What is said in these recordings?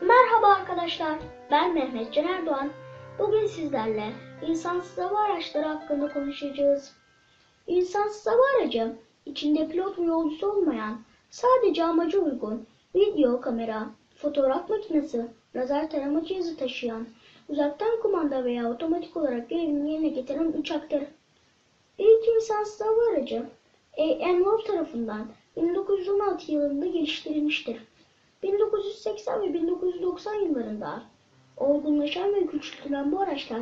Merhaba arkadaşlar, ben Mehmet Can Erdoğan. Bugün sizlerle insansız hava araçları hakkında konuşacağız. İnsansız hava aracı, içinde pilot ve yolcusu olmayan, sadece amaca uygun, video kamera, fotoğraf makinesi, lazer tarama cihazı taşıyan, uzaktan kumanda veya otomatik olarak görevini yerine getiren uçaktır. İlk insansız hava aracı, A.M. Lowe tarafından 1916 yılında geliştirilmiştir. 1980 ve 1990 yıllarında olgunlaşan ve küçültülen bu araçlar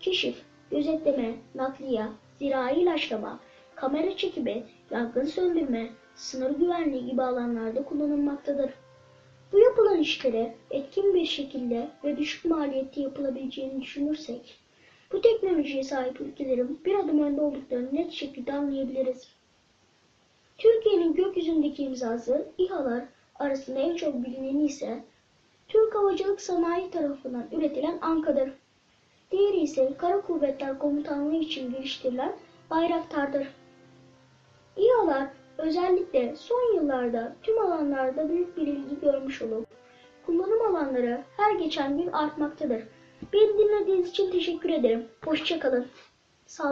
keşif, gözetleme, nakliye, zirai ilaçlama, kamera çekimi, yangın söndürme, sınır güvenliği gibi alanlarda kullanılmaktadır. Bu yapılan işleri etkin bir şekilde ve düşük maliyette yapılabileceğini düşünürsek, bu teknolojiye sahip ülkelerin bir adım önde olduklarını net şekilde anlayabiliriz. Türkiye'nin gökyüzündeki imzası İHA'lar arasında en çok bilineni ise Türk Havacılık Sanayi tarafından üretilen Anka'dır. Diğeri ise Kara Kuvvetler Komutanlığı için geliştirilen Bayraktar'dır. İHA'lar özellikle son yıllarda tüm alanlarda büyük bir ilgi görmüş olup kullanım alanları her geçen gün artmaktadır. Beni dinlediğiniz için teşekkür ederim. Hoşçakalın.